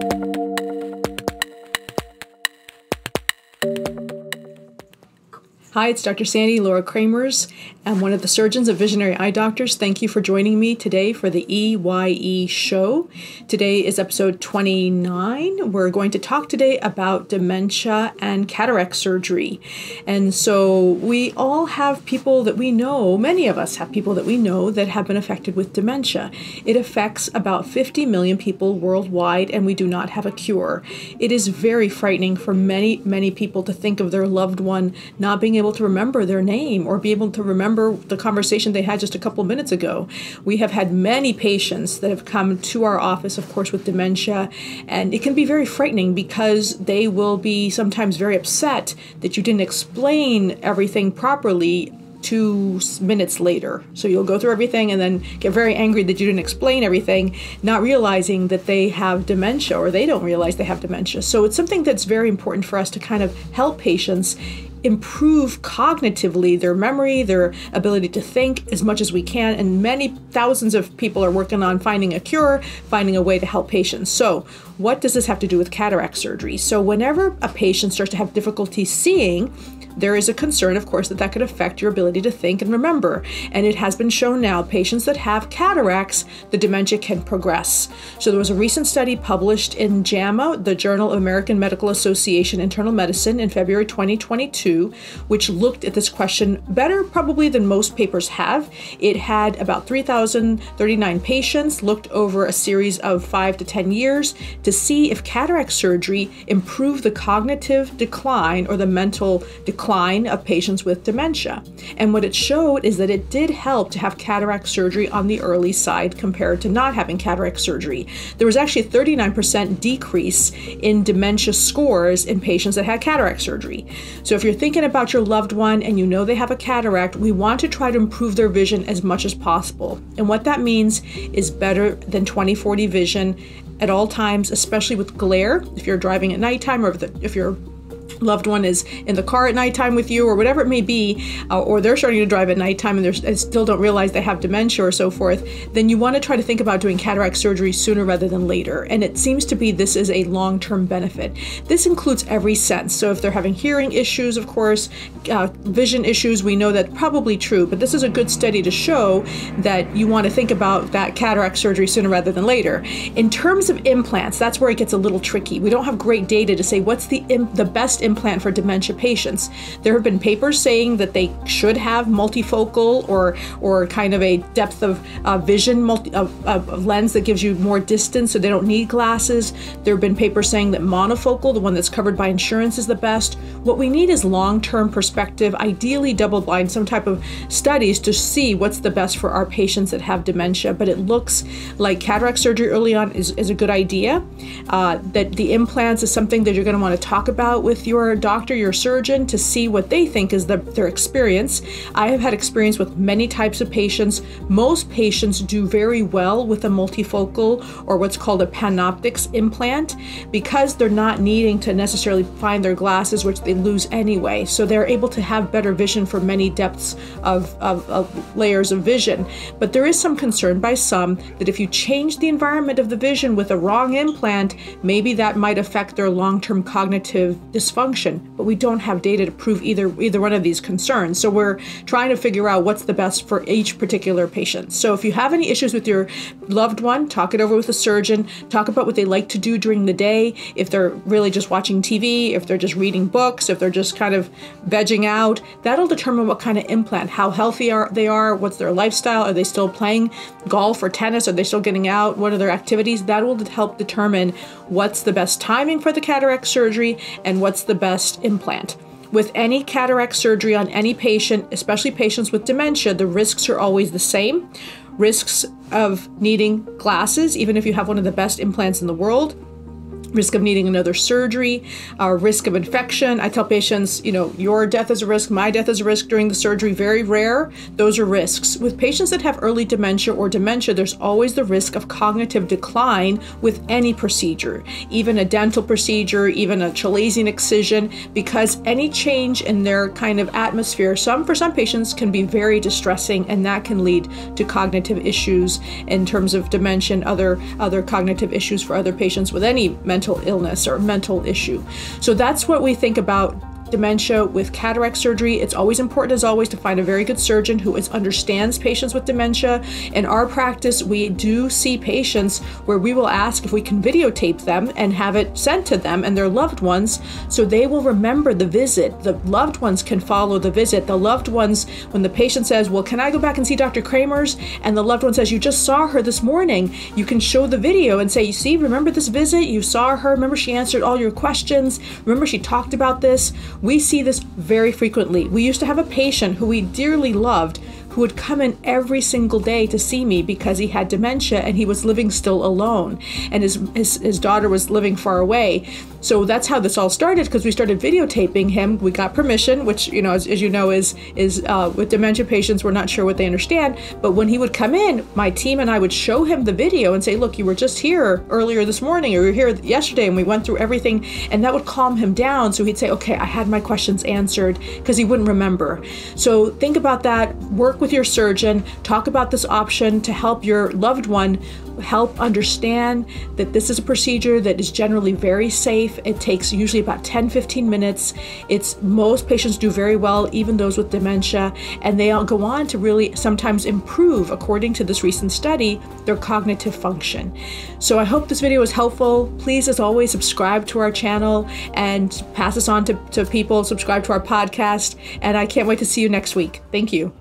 Thank you. Hi, it's Dr. Sandy Lora Cremers. I'm one of the surgeons of Visionary Eye Doctors. Thank you for joining me today for the EYE show. Today is episode 29. We're going to talk today about dementia and cataract surgery. And so we all have people that we know, many of us have people that we know that have been affected with dementia. It affects about 50 million people worldwide, and we do not have a cure. It is very frightening for many, many people to think of their loved one not being able to remember their name or be able to remember the conversation they had just a couple minutes ago. We have had many patients that have come to our office, of course, with dementia, and it can be very frightening because they will be sometimes very upset that you didn't explain everything properly two minutes later. So you'll go through everything and then get very angry that you didn't explain everything, not realizing that they have dementia or they don't realize they have dementia. So it's something that's very important for us to kind of help patients improve cognitively their memory, their ability to think as much as we can. And many thousands of people are working on finding a cure, finding a way to help patients. So, what does this have to do with cataract surgery? So, whenever a patient starts to have difficulty seeing, there is a concern, of course, that that could affect your ability to think and remember. And it has been shown now patients that have cataracts, the dementia can progress. So there was a recent study published in JAMA, the Journal of American Medical Association Internal Medicine, in February 2022, which looked at this question better probably than most papers have. It had about 3,039 patients, looked over a series of five to 10 years to see if cataract surgery improved the cognitive decline or the mental decline of patients with dementia. And what it showed is that it did help to have cataract surgery on the early side compared to not having cataract surgery. There was actually a 39% decrease in dementia scores in patients that had cataract surgery. So if you're thinking about your loved one and you know they have a cataract, we want to try to improve their vision as much as possible. And what that means is better than 20/40 vision at all times, especially with glare. If you're driving at nighttime or if, the, if you're loved one is in the car at nighttime with you or whatever it may be uh, or they're starting to drive at nighttime and they still don't realize they have dementia or so forth then you want to try to think about doing cataract surgery sooner rather than later. And it seems to be this is a long-term benefit. This includes every sense. So if they're having hearing issues of course uh, vision issues we know that probably true but this is a good study to show that you want to think about that cataract surgery sooner rather than later. In terms of implants that's where it gets a little tricky. We don't have great data to say what's the the best implant for dementia patients. There have been papers saying that they should have multifocal or or kind of a depth of uh, vision multi, uh, uh, lens that gives you more distance, so they don't need glasses. There have been papers saying that monofocal, the one that's covered by insurance, is the best. What we need is long-term perspective, ideally double-blind, some type of studies to see what's the best for our patients that have dementia. But it looks like cataract surgery early on is, is a good idea. Uh, that the implants is something that you're going to want to talk about with your doctor, your surgeon, to see what they think is the, their experience. I have had experience with many types of patients. Most patients do very well with a multifocal or what's called a PanOptix implant because they're not needing to necessarily find their glasses, which they lose anyway. So they're able to have better vision for many depths of, of, of layers of vision. But there is some concern by some that if you change the environment of the vision with a wrong implant, maybe that might affect their long term cognitive dysfunction function, but we don't have data to prove either either one of these concerns. So we're trying to figure out what's the best for each particular patient. So if you have any issues with your loved one, talk it over with a surgeon. Talk about what they like to do during the day. If they're really just watching TV, if they're just reading books, if they're just kind of vegging out, that'll determine what kind of implant, how healthy are they are, what's their lifestyle, are they still playing golf or tennis, are they still getting out, what are their activities? That will help determine what's the best timing for the cataract surgery and what's the best implant. With any cataract surgery on any patient, especially patients with dementia, the risks are always the same. Risks of needing glasses, even if you have one of the best implants in the world, risk of needing another surgery, uh, risk of infection. I tell patients, you know, your death is a risk, my death is a risk during the surgery, very rare. Those are risks. With patients that have early dementia or dementia, there's always the risk of cognitive decline with any procedure, even a dental procedure, even a chalazion excision, because any change in their kind of atmosphere, some for some patients can be very distressing and that can lead to cognitive issues in terms of dementia, other other cognitive issues for other patients with any mental mental illness or mental issue. So that's what we think about dementia with cataract surgery, it's always important, as always, to find a very good surgeon who is, understands patients with dementia. In our practice, we do see patients where we will ask if we can videotape them and have it sent to them and their loved ones so they will remember the visit. The loved ones can follow the visit. The loved ones, when the patient says, Well, can I go back and see Dr. Cremers? And the loved one says, You just saw her this morning, you can show the video and say, You see, remember this visit? You saw her. Remember she answered all your questions. Remember she talked about this. We see this very frequently. We used to have a patient who we dearly loved who would come in every single day to see me because he had dementia and he was living still alone and his, his, his daughter was living far away. So that's how this all started because we started videotaping him. We got permission, which you know, as, as you know, is is uh, with dementia patients, we're not sure what they understand. But when he would come in, my team and I would show him the video and say, "Look, you were just here earlier this morning, or you were here yesterday, and we went through everything," and that would calm him down. So he'd say, "Okay, I had my questions answered," because he wouldn't remember. So think about that. Work with with your surgeon, talk about this option to help your loved one help understand that this is a procedure that is generally very safe. It takes usually about 10 15 minutes. It's most patients do very well, even those with dementia, and they all go on to really sometimes improve, according to this recent study, their cognitive function. So I hope this video was helpful. Please, as always, subscribe to our channel and pass this on to, to people, subscribe to our podcast, and I can't wait to see you next week. Thank you.